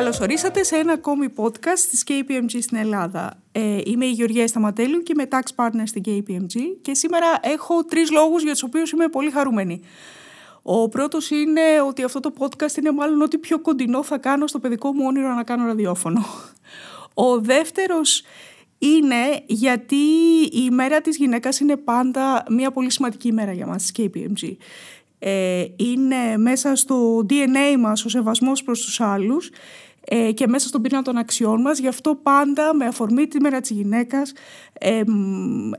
Καλώς ορίσατε σε ένα ακόμη podcast της KPMG στην Ελλάδα. Ε, είμαι η Γεωργία Σταματέλου και είμαι tax partner στην KPMG και σήμερα έχω τρεις λόγους για τους οποίους είμαι πολύ χαρούμενη. Ο πρώτος είναι ότι αυτό το podcast είναι μάλλον ό,τι πιο κοντινό θα κάνω στο παιδικό μου όνειρο να κάνω ραδιόφωνο. Ο δεύτερος είναι γιατί η ημέρα της γυναίκας είναι πάντα μια πολύ σημαντική ημέρα για μας, KPMG. Ε, είναι μέσα στο DNA μας ο σεβασμός προς τους άλλους ε, και μέσα στον πυρήνα των αξιών μας. Γι' αυτό πάντα με αφορμή τη μέρα της γυναίκας ε,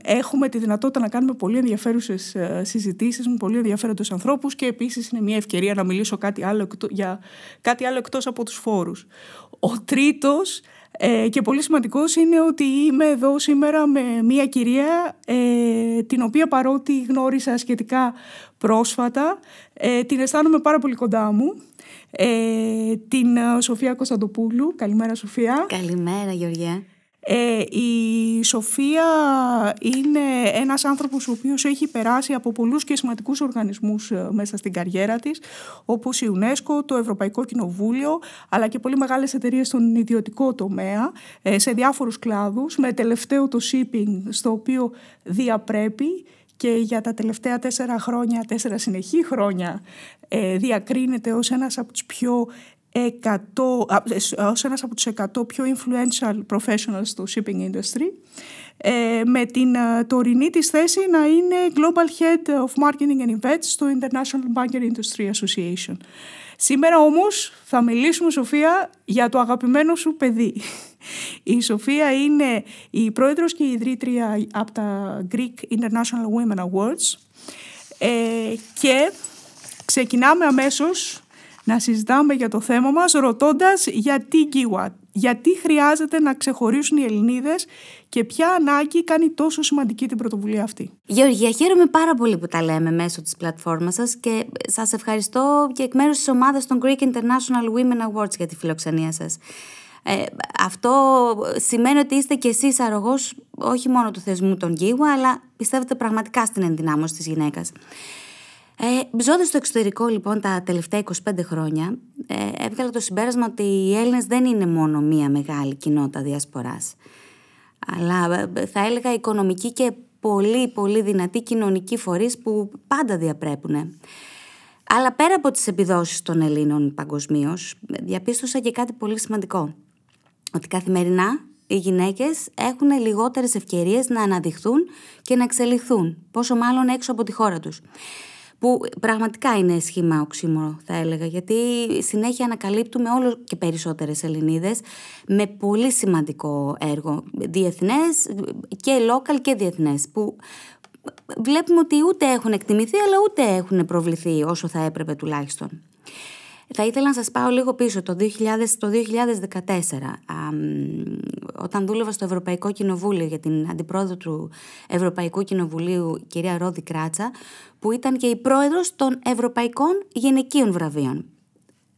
έχουμε τη δυνατότητα να κάνουμε πολύ ενδιαφέρουσες ε, συζητήσεις με πολύ ενδιαφέροντες ανθρώπους και επίσης είναι μια ευκαιρία να μιλήσω κάτι άλλο, για κάτι άλλο εκτός από τους φόρους. Ο τρίτος ε, και πολύ σημαντικός είναι ότι είμαι εδώ σήμερα με μια κυρία ε, την οποία παρότι γνώρισα σχετικά πρόσφατα ε, την αισθάνομαι πάρα πολύ κοντά μου ε, την ε, Σοφία Κωνσταντοπούλου. Καλημέρα Σοφία. Καλημέρα Γεωργία. Ε, η Σοφία είναι ένας άνθρωπος ο οποίος έχει περάσει από πολλούς και σημαντικούς οργανισμούς ε, μέσα στην καριέρα της όπως η UNESCO, το Ευρωπαϊκό Κοινοβούλιο αλλά και πολύ μεγάλες εταιρείες στον ιδιωτικό τομέα σε διάφορους κλάδους με τελευταίο το shipping στο οποίο διαπρέπει και για τα τελευταία τέσσερα χρόνια, τέσσερα συνεχή χρόνια ε, διακρίνεται ως ένας από τους πιο 100, ως ένας από τους 100 πιο influential professionals στο shipping industry. ε, με την ε, τωρινή της θέση να είναι Global Head of Marketing and Events στο International Banking Industry Association. Σήμερα όμως θα μιλήσουμε, Σοφία, για το αγαπημένο σου παιδί. Η Σοφία είναι η πρόεδρος και η ιδρύτρια από τα Greek International Women Awards ε, και ξεκινάμε αμέσως να συζητάμε για το θέμα μας ρωτώντας γιατί GWAT, γιατί χρειάζεται να ξεχωρίσουν οι Ελληνίδες και ποια ανάγκη κάνει τόσο σημαντική την πρωτοβουλία αυτή. Γεωργία, χαίρομαι πάρα πολύ που τα λέμε μέσω της πλατφόρμας σας και σας ευχαριστώ και εκ μέρους της ομάδας των Greek International Women Awards για τη φιλοξενία σας. Ε, αυτό σημαίνει ότι είστε κι εσείς αρρωγός όχι μόνο του θεσμού των Γίγουα, αλλά πιστεύετε πραγματικά στην ενδυνάμωση της γυναίκας. Ε, Ζώντα στο εξωτερικό λοιπόν τα τελευταία 25 χρόνια, ε, έβγαλα το συμπέρασμα ότι οι Έλληνες δεν είναι μόνο μία μεγάλη κοινότητα διασποράς, αλλά ε, θα έλεγα οικονομική και πολύ πολύ δυνατή κοινωνική φορείς που πάντα διαπρέπουν. Αλλά πέρα από τις επιδόσεις των Ελλήνων παγκοσμίως, διαπίστωσα και κάτι πολύ σημαντικό. Ότι καθημερινά οι γυναίκες έχουν λιγότερες ευκαιρίες να αναδειχθούν και να εξελιχθούν, πόσο μάλλον έξω από τη χώρα τους που πραγματικά είναι σχήμα οξύμορο θα έλεγα γιατί συνέχεια ανακαλύπτουμε όλο και περισσότερες Ελληνίδες με πολύ σημαντικό έργο διεθνές και local και διεθνές που βλέπουμε ότι ούτε έχουν εκτιμηθεί αλλά ούτε έχουν προβληθεί όσο θα έπρεπε τουλάχιστον. Θα ήθελα να σας πάω λίγο πίσω, το, 2000, το 2014, όταν δούλευα στο Ευρωπαϊκό Κοινοβούλιο για την αντιπρόεδρο του Ευρωπαϊκού Κοινοβουλίου, κυρία Ρόδη Κράτσα, που ήταν και η πρόεδρος των Ευρωπαϊκών Γυναικείων Βραβείων.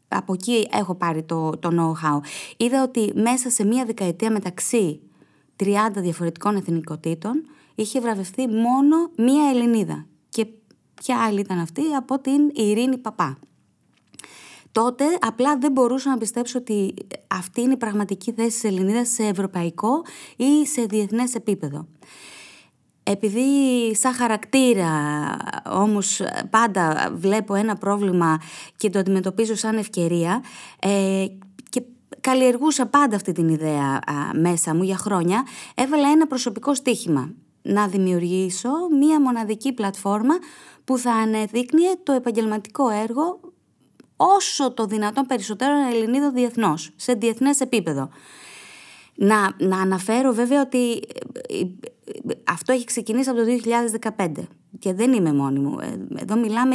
Από εκεί έχω πάρει το, το know-how. Είδα ότι μέσα σε μία δεκαετία μεταξύ 30 διαφορετικών εθνικότητων είχε βραβευτεί μόνο μία Ελληνίδα. Και ποια άλλη ήταν αυτή από την Ειρήνη Παπά τότε απλά δεν μπορούσα να πιστέψω ότι αυτή είναι η πραγματική θέση της Ελληνίδας σε ευρωπαϊκό ή σε διεθνές επίπεδο. Επειδή σαν χαρακτήρα όμως πάντα βλέπω ένα πρόβλημα και το αντιμετωπίζω σαν ευκαιρία ε, και καλλιεργούσα πάντα αυτή την ιδέα μέσα μου για χρόνια, έβαλα ένα προσωπικό στίχημα. Να δημιουργήσω μία μοναδική πλατφόρμα που θα ανεδείκνυε το επαγγελματικό έργο όσο το δυνατόν περισσότερο Ελληνίδο διεθνώς, σε διεθνές επίπεδο. Να, να αναφέρω βέβαια ότι ε, ε, αυτό έχει ξεκινήσει από το 2015 και δεν είμαι μόνη μου. Ε, εδώ μιλάμε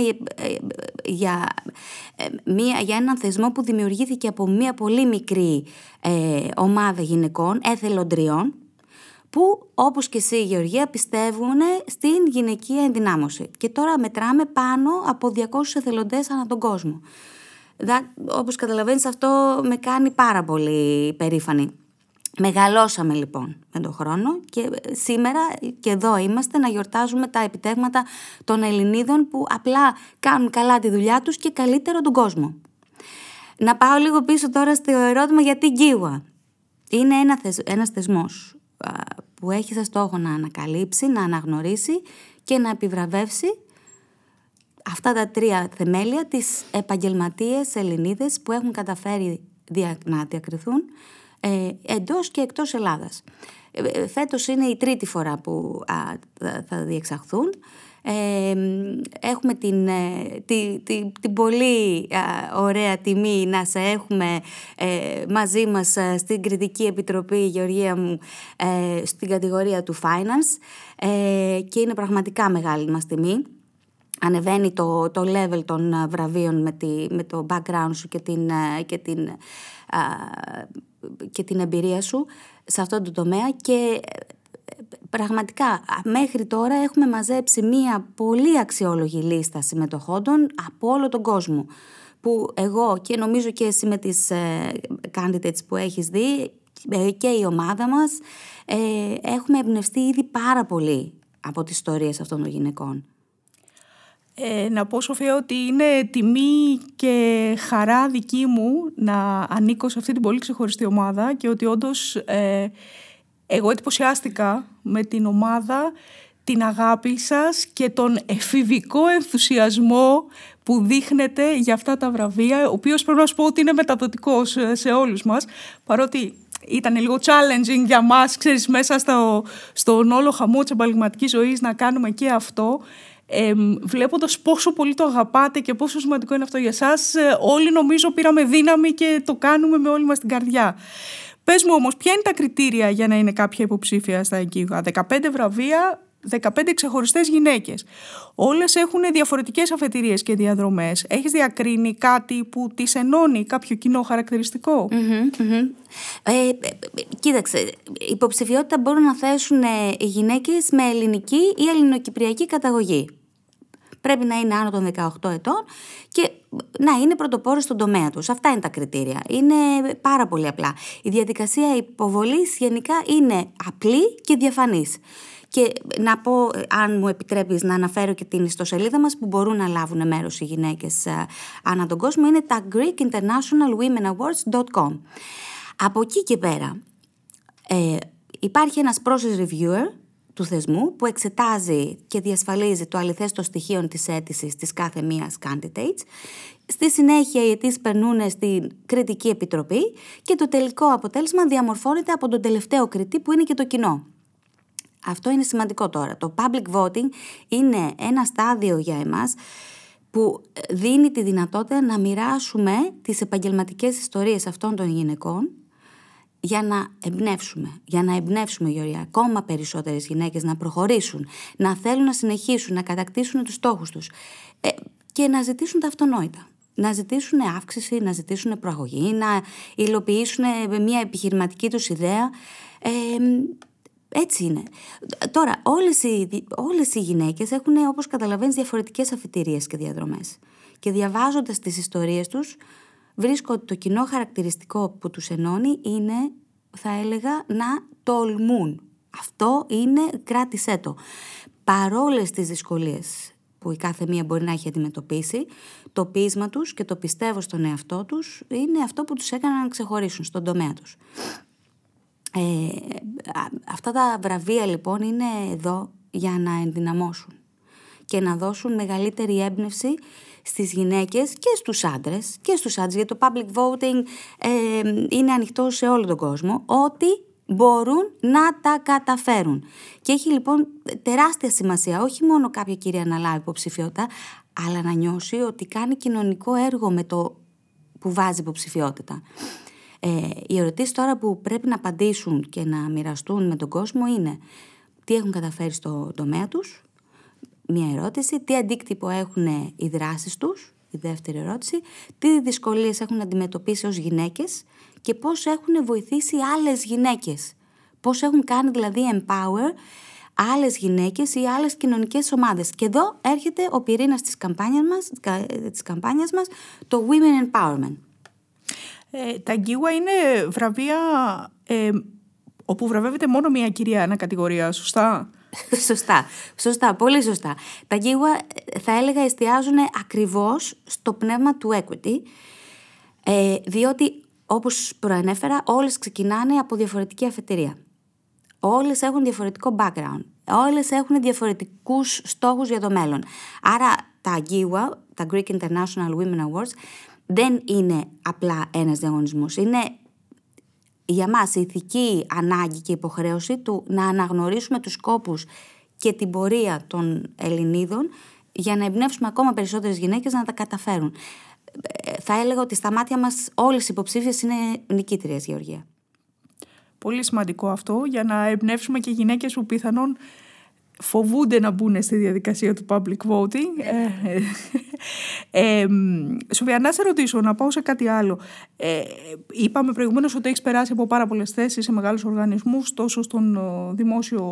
για, μια, για έναν θεσμό που δημιουργήθηκε από μια πολύ μικρή ομάδα γυναικών, εθελοντριών, που όπως και εσύ Γεωργία πιστεύουν στην γυναικεία ενδυνάμωση. Και τώρα μετράμε πάνω από 200 εθελοντές ανά τον κόσμο. Δα, όπως καταλαβαίνεις αυτό με κάνει πάρα πολύ περήφανη. Μεγαλώσαμε λοιπόν με τον χρόνο και σήμερα και εδώ είμαστε να γιορτάζουμε τα επιτεύγματα των Ελληνίδων που απλά κάνουν καλά τη δουλειά τους και καλύτερο τον κόσμο. Να πάω λίγο πίσω τώρα στο ερώτημα γιατί Γκίουα. Είναι ένας θεσ, ένας θεσμός που έχει σαν στόχο να ανακαλύψει, να αναγνωρίσει και να επιβραβεύσει αυτά τα τρία θεμέλια τις επαγγελματίες Ελληνίδες που έχουν καταφέρει να διακριθούν ε, εντός και εκτός Ελλάδας. Ε, ε, φέτος είναι η τρίτη φορά που θα διεξαχθούν. Ε, έχουμε την, τη, τη, την πολύ ωραία τιμή να σε έχουμε μαζί μας στην Κριτική Επιτροπή, Γεωργία μου, στην κατηγορία του Finance και είναι πραγματικά μεγάλη μας τιμή. Ανεβαίνει το, το level των βραβείων με, τη, με το background σου και την, και την, και την εμπειρία σου σε αυτό το τομέα και πραγματικά μέχρι τώρα έχουμε μαζέψει μία πολύ αξιόλογη λίστα συμμετοχών από όλο τον κόσμο που εγώ και νομίζω και εσύ με τις ε, candidates που έχεις δει ε, και η ομάδα μας ε, έχουμε εμπνευστεί ήδη πάρα πολύ από τις ιστορίες αυτών των γυναικών. Ε, να πω Σοφία ότι είναι τιμή και χαρά δική μου να ανήκω σε αυτή την πολύ ξεχωριστή ομάδα και ότι όντως ε, εγώ εντυπωσιάστηκα με την ομάδα, την αγάπη σας και τον εφηβικό ενθουσιασμό που δείχνετε για αυτά τα βραβεία, ο οποίος πρέπει να σου πω ότι είναι μεταδοτικός σε όλους μας, παρότι ήταν λίγο challenging για μας, ξέρεις, μέσα στο, στον όλο χαμό της επαγγελματικής ζωής να κάνουμε και αυτό ε, βλέποντας πόσο πολύ το αγαπάτε και πόσο σημαντικό είναι αυτό για σας, ε, όλοι νομίζω πήραμε δύναμη και το κάνουμε με όλη μας την καρδιά. Πες μου όμως, ποια είναι τα κριτήρια για να είναι κάποια υποψήφια στα εγκύγα. 15 βραβεία, 15 ξεχωριστές γυναίκες. Όλες έχουν διαφορετικές αφετηρίες και διαδρομές. Έχεις διακρίνει κάτι που τις ενώνει, κάποιο κοινό Ε, κοίταξε, υποψηφιότητα μπορούν να θέσουν οι γυναίκες με ελληνική ή ελληνοκυπριακή καταγωγή πρέπει να είναι άνω των 18 ετών και να είναι πρωτοπόρο στον τομέα τους. Αυτά είναι τα κριτήρια. Είναι πάρα πολύ απλά. Η διαδικασία υποβολής γενικά είναι απλή και διαφανής. Και να πω, αν μου επιτρέπεις να αναφέρω και την ιστοσελίδα μας που μπορούν να λάβουν μέρος οι γυναίκες ε, ανά τον κόσμο, είναι τα greekinternationalwomenawards.com. Από εκεί και πέρα ε, υπάρχει ένας process reviewer του θεσμού που εξετάζει και διασφαλίζει το αληθές των στοιχείων της αίτησης της κάθε μίας candidates. Στη συνέχεια οι αιτήσεις περνούν στην κριτική επιτροπή και το τελικό αποτέλεσμα διαμορφώνεται από τον τελευταίο κριτή που είναι και το κοινό. Αυτό είναι σημαντικό τώρα. Το public voting είναι ένα στάδιο για εμάς που δίνει τη δυνατότητα να μοιράσουμε τις επαγγελματικές ιστορίες αυτών των γυναικών για να εμπνεύσουμε, για να εμπνεύσουμε Γεωργία, ακόμα περισσότερες γυναίκες να προχωρήσουν, να θέλουν να συνεχίσουν, να κατακτήσουν τους στόχους τους ε, και να ζητήσουν τα αυτονόητα. Να ζητήσουν αύξηση, να ζητήσουν προαγωγή, να υλοποιήσουν μια επιχειρηματική τους ιδέα. Ε, έτσι είναι. Τώρα, όλες οι, όλες οι γυναίκες έχουν, όπως καταλαβαίνεις, διαφορετικές αφιτηρίες και διαδρομές. Και διαβάζοντας τις ιστορίες τους, βρίσκω ότι το κοινό χαρακτηριστικό που τους ενώνει είναι, θα έλεγα, να τολμούν. Αυτό είναι, κράτησέ το. Παρόλες τις δυσκολίες που η κάθε μία μπορεί να έχει αντιμετωπίσει, το πείσμα τους και το πιστεύω στον εαυτό τους είναι αυτό που τους έκαναν να ξεχωρίσουν στον τομέα τους. Ε, αυτά τα βραβεία λοιπόν είναι εδώ για να ενδυναμώσουν και να δώσουν μεγαλύτερη έμπνευση στις γυναίκες και στους άντρες και στους άντρες γιατί το public voting ε, είναι ανοιχτό σε όλο τον κόσμο ότι μπορούν να τα καταφέρουν. Και έχει λοιπόν τεράστια σημασία όχι μόνο κάποια κυρία να λάβει υποψηφιότητα αλλά να νιώσει ότι κάνει κοινωνικό έργο με το που βάζει υποψηφιότητα. Ε, οι ερωτήσεις τώρα που πρέπει να απαντήσουν και να μοιραστούν με τον κόσμο είναι τι έχουν καταφέρει στο τομέα τους, μία ερώτηση, τι αντίκτυπο έχουν οι δράσεις τους, η δεύτερη ερώτηση, τι δυσκολίες έχουν αντιμετωπίσει ως γυναίκες και πώς έχουν βοηθήσει άλλες γυναίκες. Πώς έχουν κάνει δηλαδή empower άλλες γυναίκες ή άλλες κοινωνικές ομάδες. Και εδώ έρχεται ο πυρήνας της καμπάνιας μας, της καμπάνιας μας το Women Empowerment. Ε, τα Γκίουα είναι βραβεία ε, όπου βραβεύεται μόνο μία κυρία ανακατηγορία, σωστά; σωστά, σωστά, πολύ σωστά. Τα γίγουα θα έλεγα εστιάζουν ακριβώς στο πνεύμα του equity Ε, διότι, όπως προανέφερα, όλες ξεκινάνε από διαφορετική αφετηρία. Όλες έχουν διαφορετικό background. Όλες έχουν διαφορετικούς στόχους για το μέλλον. Άρα τα GIWA, τα Greek International Women Awards, δεν είναι απλά ένας διαγωνισμός. Είναι για μας η ηθική ανάγκη και υποχρέωση του να αναγνωρίσουμε τους σκόπους και την πορεία των Ελληνίδων για να εμπνεύσουμε ακόμα περισσότερες γυναίκες να τα καταφέρουν. Ε, θα έλεγα ότι στα μάτια μας όλες οι υποψήφιες είναι νικήτριες, Γεωργία. Πολύ σημαντικό αυτό για να εμπνεύσουμε και γυναίκες που πιθανόν φοβούνται να μπουν στη διαδικασία του public voting. Ε, ε, Σοφία, να σε ρωτήσω, να πάω σε κάτι άλλο. Ε, είπαμε προηγουμένως ότι έχεις περάσει από πάρα πολλές θέσεις σε μεγάλους οργανισμούς, τόσο στον ε, δημόσιο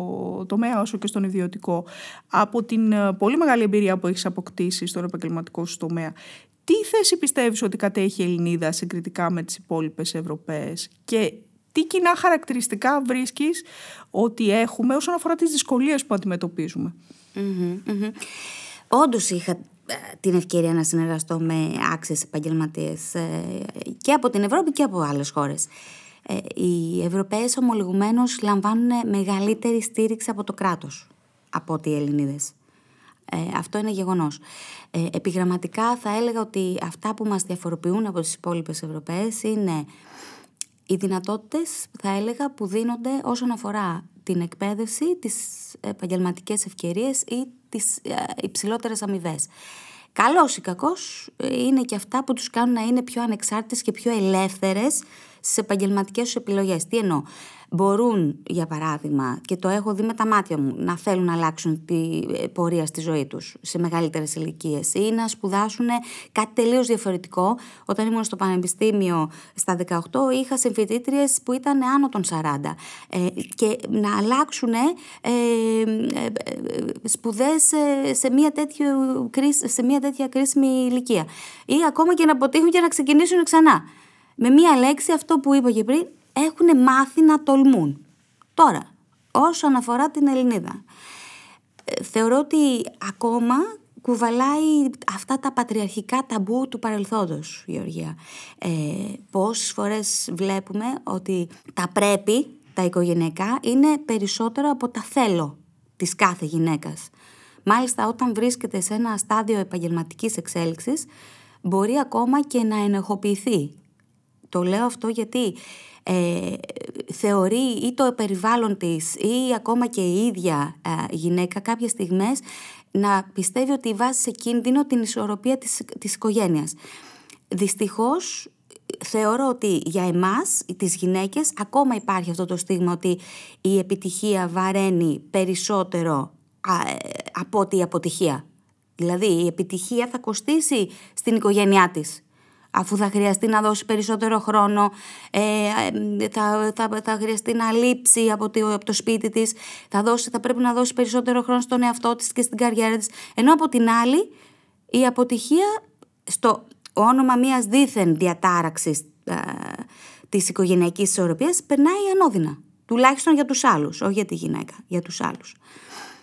τομέα όσο και στον ιδιωτικό. Από την ε, πολύ μεγάλη εμπειρία που έχεις αποκτήσει στον επαγγελματικό σου τομέα, τι θέση πιστεύεις ότι κατέχει η Ελληνίδα συγκριτικά με τις υπόλοιπες Ευρωπαίες; Και τι κοινά χαρακτηριστικά βρίσκεις ότι έχουμε όσον αφορά τις δυσκολίες που αντιμετωπίζουμε; Mm-hmm, Όντως είχα ε, την ευκαιρία να συνεργαστώ με άξιες επαγγελματίες ε, και από την Ευρώπη και από άλλες χώρες. Ε, οι Ευρωπαίες ομολογουμένως λαμβάνουν μεγαλύτερη στήριξη από το κράτος από ότι οι Ελληνίδες. αυτό είναι γεγονός. επιγραμματικά θα έλεγα ότι αυτά που μας διαφοροποιούν από τις υπόλοιπες Ευρωπαίες είναι οι δυνατότητες, θα έλεγα, που δίνονται όσον αφορά την εκπαίδευση, τις επαγγελματικές ευκαιρίες ή τις ε, υψηλότερες αμοιβές. Καλός ή κακός ε, είναι και αυτά που τους κάνουν να είναι πιο ανεξάρτητες και πιο ελεύθερες στις επαγγελματικές τους επιλογές. Τι εννοώ; Μπορούν, για παράδειγμα, και το έχω δει με τα μάτια μου, να θέλουν να αλλάξουν τη ε, πορεία στη ζωή τους σε μεγαλύτερες ηλικίες ή να σπουδάσουν κάτι τελείως διαφορετικό. Όταν ήμουν στο πανεπιστήμιο στα 18 είχα συμφοιτήτριε που ήταν άνω των 40 ε, και να αλλάξουν ε, ε, σπουδές σε μια, τέτοιο, σε μια τέτοια κρίσιμη ηλικία ή ακόμα και να αποτύχουν και να ξεκινήσουν ξανά. Με μία λέξη αυτό που είπα και πριν, έχουν μάθει να τολμούν. Τώρα, όσον αφορά την Ελληνίδα, ε, θεωρώ ότι ακόμα κουβαλάει αυτά τα πατριαρχικά ταμπού του παρελθόντος, Γεωργία. Ε, πόσες φορές βλέπουμε ότι τα πρέπει, τα οικογενειακά, είναι περισσότερο από τα θέλω της κάθε γυναίκας. Μάλιστα όταν βρίσκεται σε ένα στάδιο επαγγελματικής εξέλιξης, μπορεί ακόμα και να ενεχοποιηθεί. Το λέω αυτό γιατί ε, θεωρεί ή το περιβάλλον της ή ακόμα και η ίδια ε, γυναίκα κάποιες στιγμές να πιστεύει ότι βάζει σε κίνδυνο την ισορροπία της, της οικογένειας. Δυστυχώς θεωρώ ότι για εμάς, τις γυναίκες, ακόμα υπάρχει αυτό το στίγμα ότι η επιτυχία βαραίνει περισσότερο ε, από ότι η αποτυχία. Δηλαδή η αποτυχία θα κοστίσει στην οικογένειά της αφού θα χρειαστεί να δώσει περισσότερο χρόνο, ε, θα, θα, θα χρειαστεί να λείψει από το, από το σπίτι της, θα, δώσει, θα πρέπει να δώσει περισσότερο χρόνο στον εαυτό της και στην καριέρα της. Ενώ από την άλλη η αποτυχία στο όνομα μιας δίθεν διατάραξης ε, της οικογενειακής ισορροπίας περνάει ανώδυνα. Τουλάχιστον για τους άλλους, όχι για τη γυναίκα, για τους άλλους.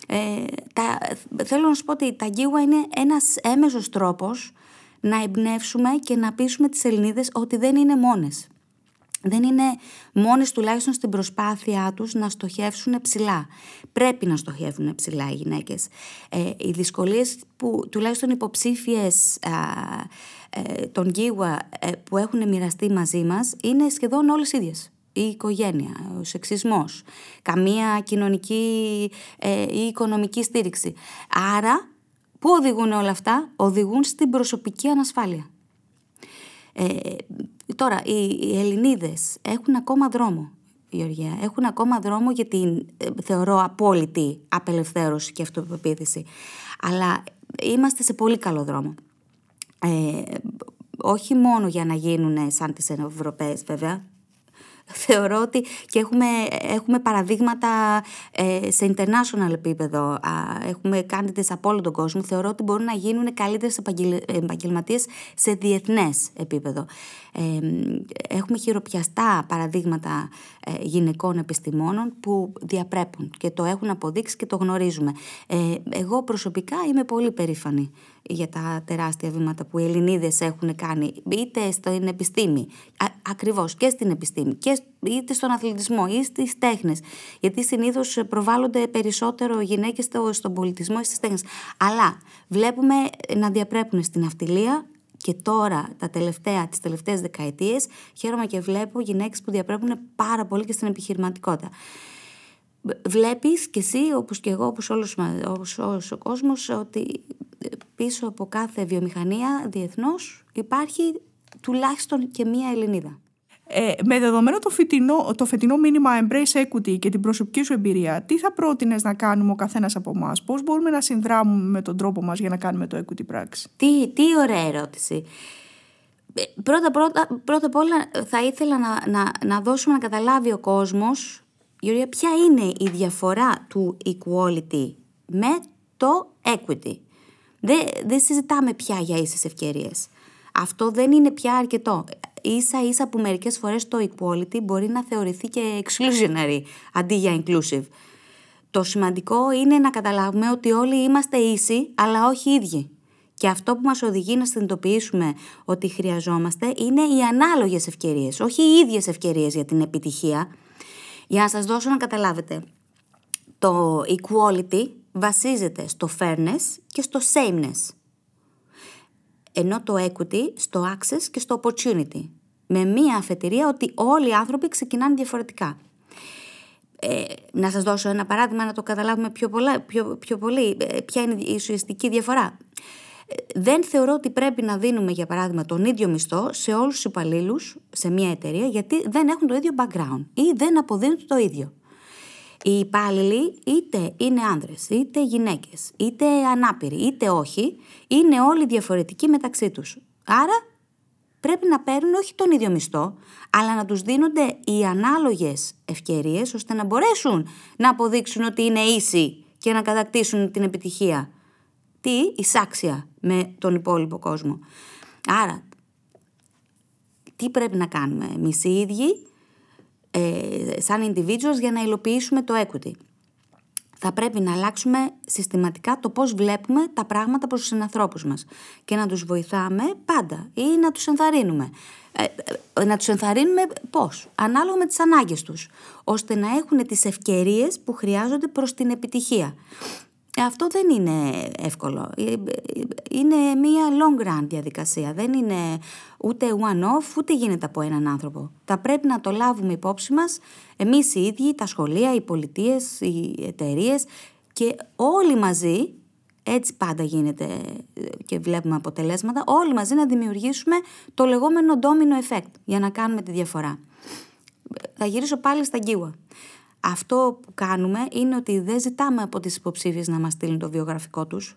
Ε, τα, θέλω να σου πω ότι τα γκίγουα είναι ένας έμεσος τρόπος να εμπνεύσουμε και να πείσουμε τις Ελληνίδες ότι δεν είναι μόνες. Δεν είναι μόνες τουλάχιστον στην προσπάθειά τους να στοχεύσουν ψηλά. Πρέπει να στοχεύουν ψηλά οι γυναίκες. Ε, οι δυσκολίες που τουλάχιστον υποψήφιες ε, των Γίγουα ε, που έχουν μοιραστεί μαζί μας είναι σχεδόν όλες ίδιες. Η οικογένεια, ο σεξισμός, καμία κοινωνική ε, ή οικονομική στήριξη. Άρα Πού οδηγούν όλα αυτά, οδηγούν στην προσωπική ανασφάλεια. Ε, τώρα, οι, Ελληνίδες έχουν ακόμα δρόμο, Γεωργία. Έχουν ακόμα δρόμο για την, ε, θεωρώ, απόλυτη απελευθέρωση και αυτοπεποίθηση. Αλλά είμαστε σε πολύ καλό δρόμο. Ε, όχι μόνο για να γίνουν σαν τις Ευρωπαίες βέβαια, θεωρώ ότι και έχουμε, έχουμε παραδείγματα ε, σε international επίπεδο. έχουμε κάνετε από όλο τον κόσμο. Θεωρώ ότι μπορούν να γίνουν καλύτερες επαγγελματίες σε διεθνές επίπεδο. Ε, έχουμε χειροπιαστά παραδείγματα ε, γυναικών επιστημόνων που διαπρέπουν και το έχουν αποδείξει και το γνωρίζουμε. εγώ προσωπικά είμαι πολύ περήφανη για τα τεράστια βήματα που οι Ελληνίδες έχουν κάνει είτε στην επιστήμη, α, ακριβώς και στην επιστήμη και είτε στον αθλητισμό ή στις τέχνες γιατί συνήθως προβάλλονται περισσότερο γυναίκες στον πολιτισμό ή στις τέχνες αλλά βλέπουμε να διαπρέπουν στην αυτιλία και τώρα, τα τελευταία, τις τελευταίες δεκαετίες, χαίρομαι και βλέπω γυναίκες που διαπρέπουν πάρα πολύ και στην επιχειρηματικότητα. Βλέπεις και εσύ, όπως και εγώ, όπως όλος, όπως όλος ο κόσμος, ότι πίσω από κάθε βιομηχανία διεθνώς υπάρχει τουλάχιστον και μία Ελληνίδα. Ε, με δεδομένο το φετινό, το φετινό μήνυμα Embrace Equity και την προσωπική σου εμπειρία, τι θα πρότεινες να κάνουμε ο καθένας από εμάς, πώς μπορούμε να συνδράμουμε με τον τρόπο μας για να κάνουμε το equity πράξη; Τι, τι ωραία ερώτηση. Ε, πρώτα, πρώτα, πρώτα απ' όλα θα ήθελα να, να, να δώσουμε να καταλάβει ο κόσμος, Γιώργια, ποια είναι η διαφορά του equality με το equity. Δεν, δεν συζητάμε πια για ίσες ευκαιρίες. Αυτό δεν είναι πια αρκετό ίσα ίσα που μερικές φορές το equality μπορεί να θεωρηθεί και exclusionary αντί για inclusive. Το σημαντικό είναι να καταλάβουμε ότι όλοι είμαστε ίσοι αλλά όχι ίδιοι. Και αυτό που μας οδηγεί να συνειδητοποιήσουμε ότι χρειαζόμαστε είναι οι ανάλογες ευκαιρίες, όχι οι ίδιες ευκαιρίες για την επιτυχία. Για να σας δώσω να καταλάβετε, το equality βασίζεται στο fairness και στο sameness ενώ το equity στο access και στο opportunity. Με μία αφετηρία ότι όλοι οι άνθρωποι ξεκινάνε διαφορετικά. Ε, να σας δώσω ένα παράδειγμα να το καταλάβουμε πιο, πολλά, πιο, πιο πολύ. Ε, ποια είναι η ουσιαστική διαφορά. Ε, δεν θεωρώ ότι πρέπει να δίνουμε για παράδειγμα τον ίδιο μισθό σε όλους τους υπαλλήλους σε μια εταιρεία γιατί δεν έχουν το ίδιο background ή δεν αποδίδουν το ίδιο. Οι υπάλληλοι είτε είναι άνδρες, είτε γυναίκες, είτε ανάπηροι, είτε όχι, είναι όλοι διαφορετικοί μεταξύ τους. Άρα πρέπει να παίρνουν όχι τον ίδιο μισθό, αλλά να τους δίνονται οι ανάλογες ευκαιρίες ώστε να μπορέσουν να αποδείξουν ότι είναι ίσοι και να κατακτήσουν την επιτυχία. Τι, εισάξια με τον υπόλοιπο κόσμο. Άρα, τι πρέπει να κάνουμε εμείς οι ίδιοι; Ε, σαν individuals για να υλοποιήσουμε το equity. Θα πρέπει να αλλάξουμε συστηματικά το πώς βλέπουμε τα πράγματα προς τους συνανθρώπους μας και να τους βοηθάμε πάντα ή να τους ενθαρρύνουμε. Ε, ε, να τους ενθαρρύνουμε πώς, ανάλογα με τις ανάγκες τους, ώστε να έχουν τις ευκαιρίες που χρειάζονται προς την επιτυχία. Ε, αυτό δεν είναι εύκολο. Ε, είναι μία long run διαδικασία. Δεν είναι ούτε one-off, ούτε γίνεται από έναν άνθρωπο. Θα πρέπει να το λάβουμε υπόψη μας εμείς οι ίδιοι, τα σχολεία, οι πολιτείες, οι εταιρείες και όλοι μαζί, έτσι πάντα γίνεται και βλέπουμε αποτελέσματα, όλοι μαζί να δημιουργήσουμε το λεγόμενο domino effect για να κάνουμε τη διαφορά. Θα γυρίσω πάλι στα γκίουα. Αυτό που κάνουμε είναι ότι δεν ζητάμε από τις υποψήφιες να μας στείλουν το βιογραφικό τους,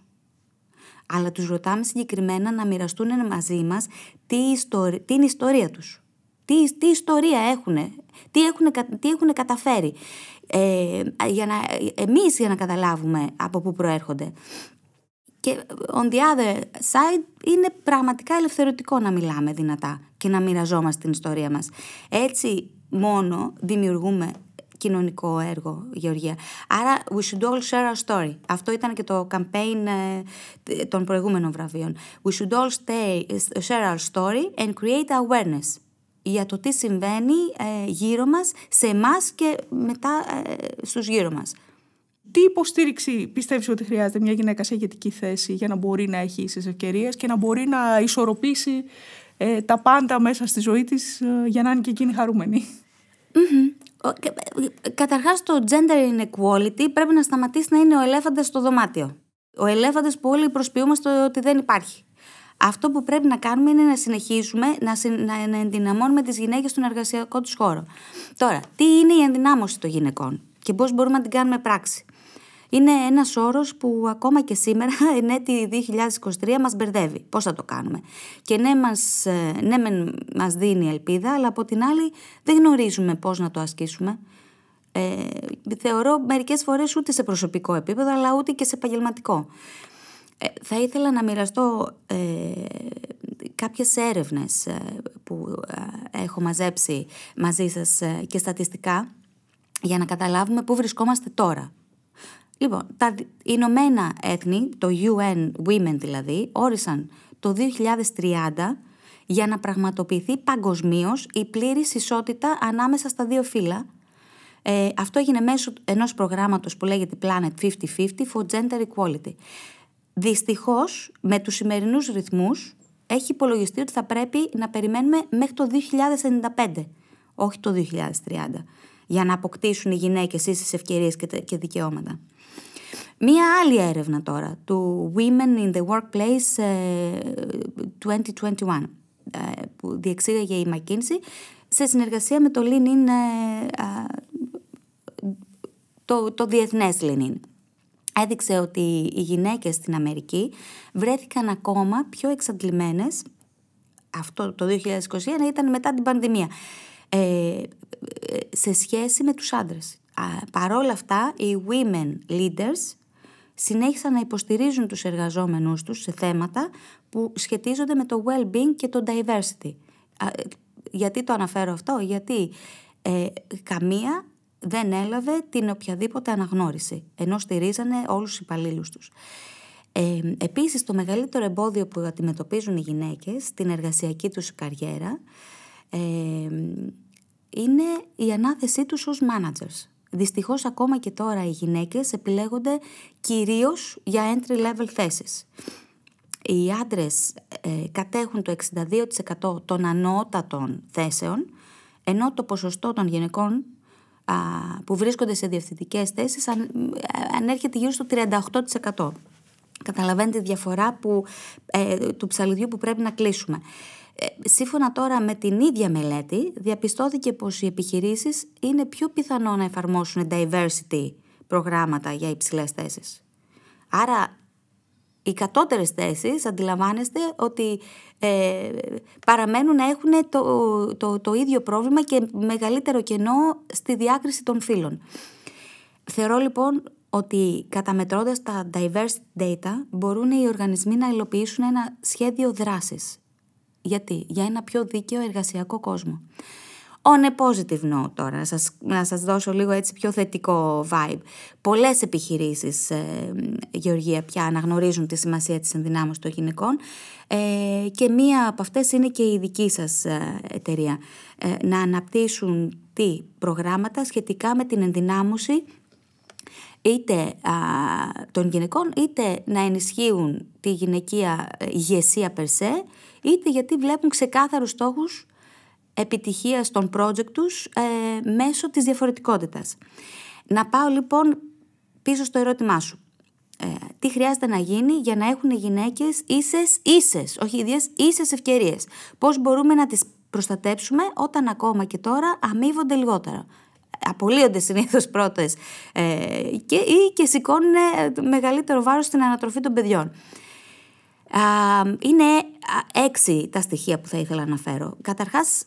αλλά τους ρωτάμε συγκεκριμένα να μοιραστούν μαζί μας τι ιστορία, την ιστορία τους. Τι, τι ιστορία έχουν, τι έχουν, τι έχουν καταφέρει. Ε, για να, εμείς για να καταλάβουμε από πού προέρχονται. Και on the other side είναι πραγματικά ελευθερωτικό να μιλάμε δυνατά και να μοιραζόμαστε την ιστορία μας. Έτσι μόνο δημιουργούμε κοινωνικό έργο, Γεωργία. Άρα, we should all share our story. Αυτό ήταν και το campaign ε, των προηγούμενων βραβείων. We should all stay, share our story and create awareness για το τι συμβαίνει ε, γύρω μας, σε εμάς και μετά ε, στους γύρω μας. Τι υποστήριξη πιστεύεις ότι χρειάζεται μια γυναίκα σε ηγετική θέση για να μπορεί να έχει ίσες ευκαιρίες και να μπορεί να ισορροπήσει ε, τα πάντα μέσα στη ζωή της για να είναι και εκείνη χαρούμενη; Καταρχάς το gender inequality πρέπει να σταματήσει να είναι ο ελέφαντας στο δωμάτιο. Ο ελέφαντας που όλοι προσποιούμαστε ότι δεν υπάρχει. Αυτό που πρέπει να κάνουμε είναι να συνεχίσουμε να, να, να ενδυναμώνουμε τις γυναίκες στον εργασιακό τους χώρο. Τώρα, τι είναι η ενδυνάμωση των γυναικών και πώς μπορούμε να την κάνουμε πράξη; Είναι ένας όρος που ακόμα και σήμερα, εν έτη 2023, μας μπερδεύει. Πώς θα το κάνουμε; Και ναι, μας, ε, ναι μας δίνει ελπίδα, αλλά από την άλλη δεν γνωρίζουμε πώς να το ασκήσουμε. Ε, θεωρώ μερικές φορές ούτε σε προσωπικό επίπεδο, αλλά ούτε και σε επαγγελματικό. Ε, θα ήθελα να μοιραστώ ε, κάποιες έρευνες ε, που έχω μαζέψει μαζί σας και στατιστικά για να καταλάβουμε πού βρισκόμαστε τώρα Λοιπόν, τα Ηνωμένα Έθνη, το UN Women δηλαδή, όρισαν το 2030 για να πραγματοποιηθεί παγκοσμίως η πλήρης ισότητα ανάμεσα στα δύο φύλλα. Ε, αυτό έγινε μέσω ενός προγράμματος που λέγεται Planet 50-50 for Gender Equality. Δυστυχώς, με τους σημερινούς ρυθμούς, έχει υπολογιστεί ότι θα πρέπει να περιμένουμε μέχρι το 2095, όχι το 2030, για να αποκτήσουν οι γυναίκες ίσες ευκαιρίες και δικαιώματα. Μία άλλη έρευνα τώρα, του Women in the Workplace 2021, ε, ε, που διεξήγαγε η McKinsey σε συνεργασία με το Lean ε, το, το διεθνές Lean έδειξε ότι οι γυναίκες στην Αμερική βρέθηκαν ακόμα πιο εξαντλημένες. Αυτό το 2021 ήταν μετά την πανδημία. Ε, σε σχέση με τους άντρες. Παρόλα αυτά οι women leaders συνέχισαν να υποστηρίζουν τους εργαζόμενους τους σε θέματα που σχετίζονται με το well-being και το diversity. γιατί το αναφέρω αυτό, γιατί ε, καμία δεν έλαβε την οποιαδήποτε αναγνώριση, ενώ στηρίζανε όλους τους υπαλλήλους τους. Ε, επίσης, το μεγαλύτερο εμπόδιο που αντιμετωπίζουν οι γυναίκες στην εργασιακή τους καριέρα ε, είναι η ανάθεσή τους ως managers. Δυστυχώς ακόμα και τώρα οι γυναίκες επιλέγονται κυρίως για entry-level θέσεις. Οι άντρες ε, κατέχουν το 62% των ανώτατων θέσεων, ενώ το ποσοστό των γυναικών που βρίσκονται σε διευθυντικές θέσεις ανέρχεται γύρω στο 38%. Καταλαβαίνετε τη διαφορά που, ε, του ψαλιδιού που πρέπει να κλείσουμε. Ε, σύμφωνα τώρα με την ίδια μελέτη, διαπιστώθηκε πως οι επιχειρήσεις είναι πιο πιθανό να εφαρμόσουν diversity προγράμματα για υψηλές θέσεις. Άρα οι κατώτερες θέσεις αντιλαμβάνεστε ότι ε, παραμένουν να έχουν το, το, το ίδιο πρόβλημα και μεγαλύτερο κενό στη διάκριση των φύλων. Θεωρώ λοιπόν ότι καταμετρώντας τα diversity data μπορούν οι οργανισμοί να υλοποιήσουν ένα σχέδιο δράσης. Γιατί; Για ένα πιο δίκαιο εργασιακό κόσμο. On a positive note τώρα, να σας, να σας δώσω λίγο έτσι πιο θετικό vibe. Πολλές επιχειρήσεις, ε, Γεωργία, πια αναγνωρίζουν τη σημασία της ενδυνάμωσης των γυναικών ε, και μία από αυτές είναι και η δική σας ε, εταιρεία. Ε, να αναπτύσσουν τι; Προγράμματα σχετικά με την ενδυνάμωση είτε α, των γυναικών, είτε να ενισχύουν τη γυναικεία ηγεσία περσέ, είτε γιατί βλέπουν ξεκάθαρους στόχους επιτυχίας των project τους ε, μέσω της διαφορετικότητας. Να πάω λοιπόν πίσω στο ερώτημά σου. Ε, τι χρειάζεται να γίνει για να έχουν οι γυναίκες ίσες, ίσες, όχι ίδιες, ίσες ευκαιρίες. Πώς μπορούμε να τις προστατέψουμε όταν ακόμα και τώρα αμείβονται λιγότερα. Απολύονται συνήθως πρώτες ε, και, ή και σηκώνουν μεγαλύτερο βάρος στην ανατροφή των παιδιών. Είναι έξι τα στοιχεία που θα ήθελα να φέρω. Καταρχάς,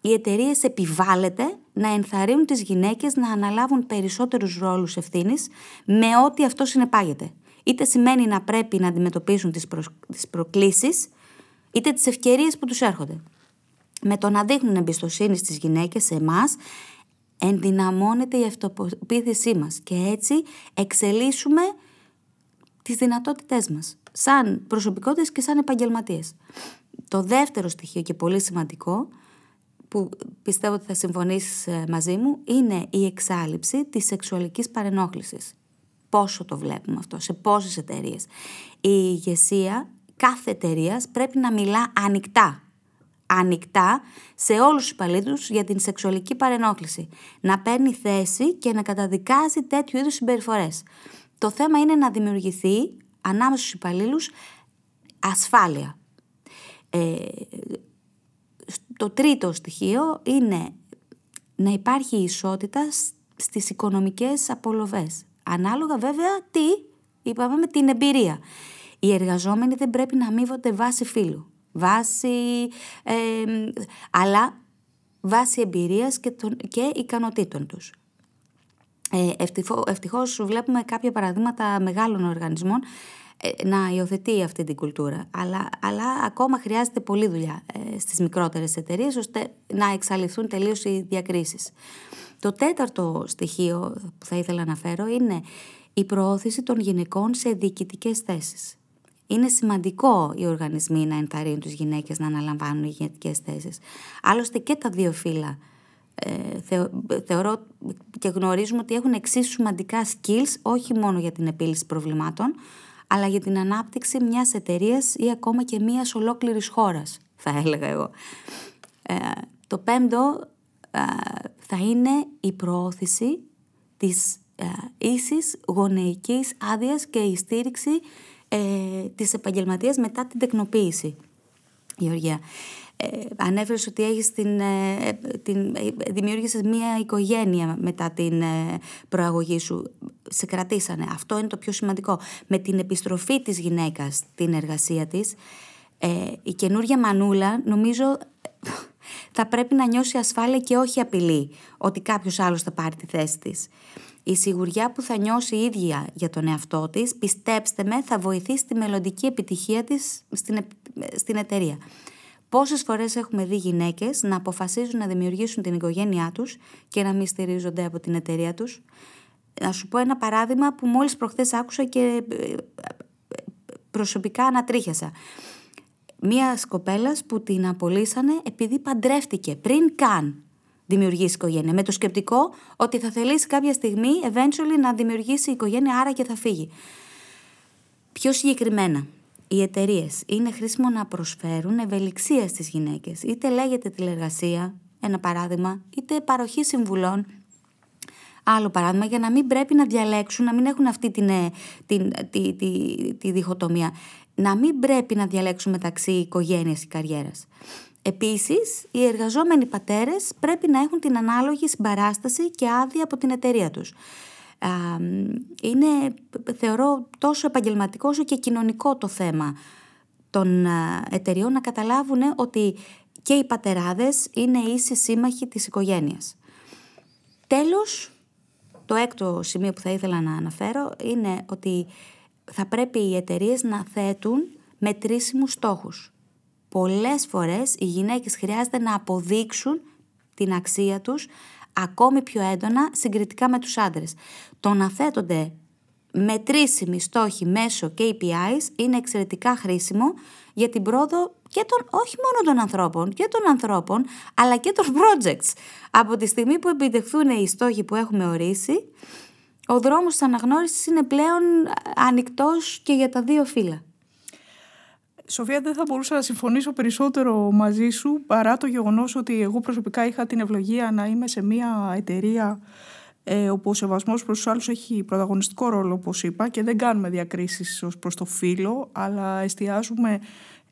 οι εταιρείες επιβάλλεται να ενθαρρύνουν τις γυναίκες να αναλάβουν περισσότερους ρόλους ευθύνης με ό,τι αυτό συνεπάγεται. Είτε σημαίνει να πρέπει να αντιμετωπίσουν τις, προ... τις προκλήσεις, είτε τις ευκαιρίες που τους έρχονται. Με το να δείχνουν εμπιστοσύνη στις γυναίκες σε εμάς, ενδυναμώνεται η αυτοπεποίθησή μας και έτσι εξελίσσουμε τις δυνατότητές μας, σαν προσωπικότητες και σαν επαγγελματίες. Το δεύτερο στοιχείο και πολύ σημαντικό που πιστεύω ότι θα συμφωνήσεις ε, μαζί μου, είναι η εξάλληψη της σεξουαλικής παρενόχλησης. Πόσο το βλέπουμε αυτό, σε πόσες εταιρείες. Η ηγεσία κάθε εταιρείας πρέπει να μιλά ανοιχτά. Ανοιχτά σε όλους τους υπαλλήλους για την σεξουαλική παρενόχληση. Να παίρνει θέση και να καταδικάζει τέτοιου είδους συμπεριφορές. Το θέμα είναι να δημιουργηθεί ανάμεσα στους υπαλλήλους ασφάλεια. Ε, το τρίτο στοιχείο είναι να υπάρχει ισότητα στις οικονομικές απολοβές. Ανάλογα βέβαια τι; Είπαμε με την εμπειρία. Οι εργαζόμενοι δεν πρέπει να αμείβονται βάση φύλου, βάση, ε, αλλά βάση εμπειρίας και, των, και ικανοτήτων τους. Ε, ευτυχώς βλέπουμε κάποια παραδείγματα μεγάλων οργανισμών ε, να υιοθετεί αυτή την κουλτούρα. Αλλά, αλλά ακόμα χρειάζεται πολλή δουλειά ε, στις μικρότερες εταιρείες ώστε να εξαλειφθούν τελείως οι διακρίσεις. Το τέταρτο στοιχείο που θα ήθελα να φέρω είναι η προώθηση των γυναικών σε διοικητικές θέσεις. Είναι σημαντικό οι οργανισμοί να ενθαρρύνουν τις γυναίκες να αναλαμβάνουν ηγετικές θέσεις. Άλλωστε και τα δύο φύλλα ε, θεωρώ και γνωρίζουμε ότι έχουν εξίσου σημαντικά skills όχι μόνο για την επίλυση προβλημάτων αλλά για την ανάπτυξη μιας εταιρείας ή ακόμα και μιας ολόκληρης χώρας, θα έλεγα εγώ. Ε, το πέμπτο ε, θα είναι η προώθηση της ε, ίσης γονεϊκής άδειας και η στήριξη ε, της επαγγελματίας μετά την τεκνοποίηση. Γεωργία, ε, ανέφερες ότι έχεις την, ε, την, δημιούργησες μία οικογένεια μετά την προαγωγή σου. Σε κρατήσανε. Αυτό είναι το πιο σημαντικό. Με την επιστροφή της γυναίκας στην εργασία της, η καινούργια μανούλα νομίζω θα πρέπει να νιώσει ασφάλεια και όχι απειλή ότι κάποιος άλλος θα πάρει τη θέση της. Η σιγουριά που θα νιώσει η ίδια για τον εαυτό της, πιστέψτε με, θα βοηθήσει τη μελλοντική επιτυχία της στην, στην εταιρεία. Πόσες φορές έχουμε δει γυναίκες να αποφασίζουν να δημιουργήσουν την οικογένειά τους και να μην στηρίζονται από την εταιρεία τους; Να σου πω ένα παράδειγμα που μόλις προχθές άκουσα και ε, προσωπικά ανατρίχιασα μία κοπέλας που την απολύσανε επειδή παντρεύτηκε πριν καν δημιουργήσει οικογένεια. Με το σκεπτικό ότι θα θελήσει κάποια στιγμή, eventually, να δημιουργήσει οικογένεια, άρα και θα φύγει. Πιο συγκεκριμένα, οι εταιρείες είναι χρήσιμο να προσφέρουν ευελιξία στις γυναίκες. Είτε λέγεται τηλεργασία, ένα παράδειγμα, είτε παροχή συμβουλών. Άλλο παράδειγμα, για να μην πρέπει να διαλέξουν, να μην έχουν αυτή την, ε, την, τη, τη, τη διχοτομία να μην πρέπει να διαλέξουν μεταξύ οικογένειας και καριέρας. Επίσης, οι εργαζόμενοι πατέρες πρέπει να έχουν την ανάλογη συμπαράσταση και άδεια από την εταιρεία τους. Είναι, θεωρώ, τόσο επαγγελματικό όσο και κοινωνικό το θέμα των εταιριών να καταλάβουν ότι και οι πατεράδες είναι ίσοι σύμμαχοι της οικογένειας. Τέλος, το έκτο σημείο που θα ήθελα να αναφέρω είναι ότι θα πρέπει οι εταιρείες να θέτουν μετρήσιμους στόχους. Πολλές φορές οι γυναίκες χρειάζεται να αποδείξουν την αξία τους ακόμη πιο έντονα συγκριτικά με τους άντρες. Το να θέτονται μετρήσιμοι στόχοι μέσω KPIs είναι εξαιρετικά χρήσιμο για την πρόοδο και των, όχι μόνο των ανθρώπων, και των ανθρώπων, αλλά και των projects. Από τη στιγμή που επιτευχθούν οι στόχοι που έχουμε ορίσει, ο δρόμος της αναγνώρισης είναι πλέον ανοιχτός και για τα δύο φύλλα. Σοφία, δεν θα μπορούσα να συμφωνήσω περισσότερο μαζί σου παρά το γεγονός ότι εγώ προσωπικά είχα την ευλογία να είμαι σε μια εταιρεία ε, όπου ο σεβασμός προς τους άλλους έχει πρωταγωνιστικό ρόλο, όπως είπα, και δεν κάνουμε διακρίσεις ως προς το φύλλο, αλλά εστιάζουμε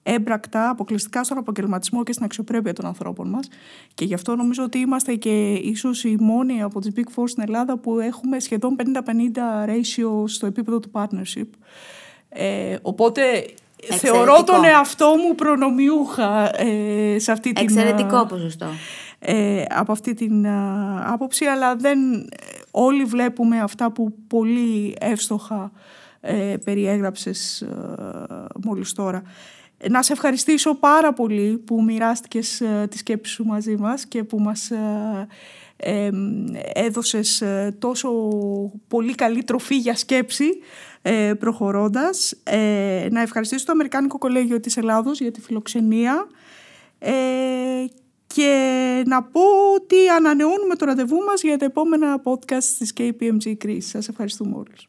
έμπρακτα, αποκλειστικά στον επαγγελματισμό και στην αξιοπρέπεια των ανθρώπων μας. Και γι' αυτό νομίζω ότι είμαστε και ίσως οι μόνοι από τις Big Four στην Ελλάδα που έχουμε σχεδόν 50-50 ratio στο επίπεδο του partnership. Ε, οπότε θεωρώ τον εαυτό μου προνομιούχα ε, σε αυτή την... Εξαιρετικό ποσοστό. Ε, από αυτή την άποψη, αλλά δεν όλοι βλέπουμε αυτά που πολύ εύστοχα ε, περιέγραψες ε, μόλις τώρα. Να σε ευχαριστήσω πάρα πολύ που μοιράστηκες ε, τη σκέψη σου μαζί μας και που μας ε, ε, έδωσες τόσο πολύ καλή τροφή για σκέψη προχωρώντας. Να ευχαριστήσω το Αμερικάνικο Κολέγιο της Ελλάδος για τη φιλοξενία και να πω ότι ανανεώνουμε το ραντεβού μας για τα επόμενα podcast της KPMG Greece. Σας ευχαριστούμε όλους.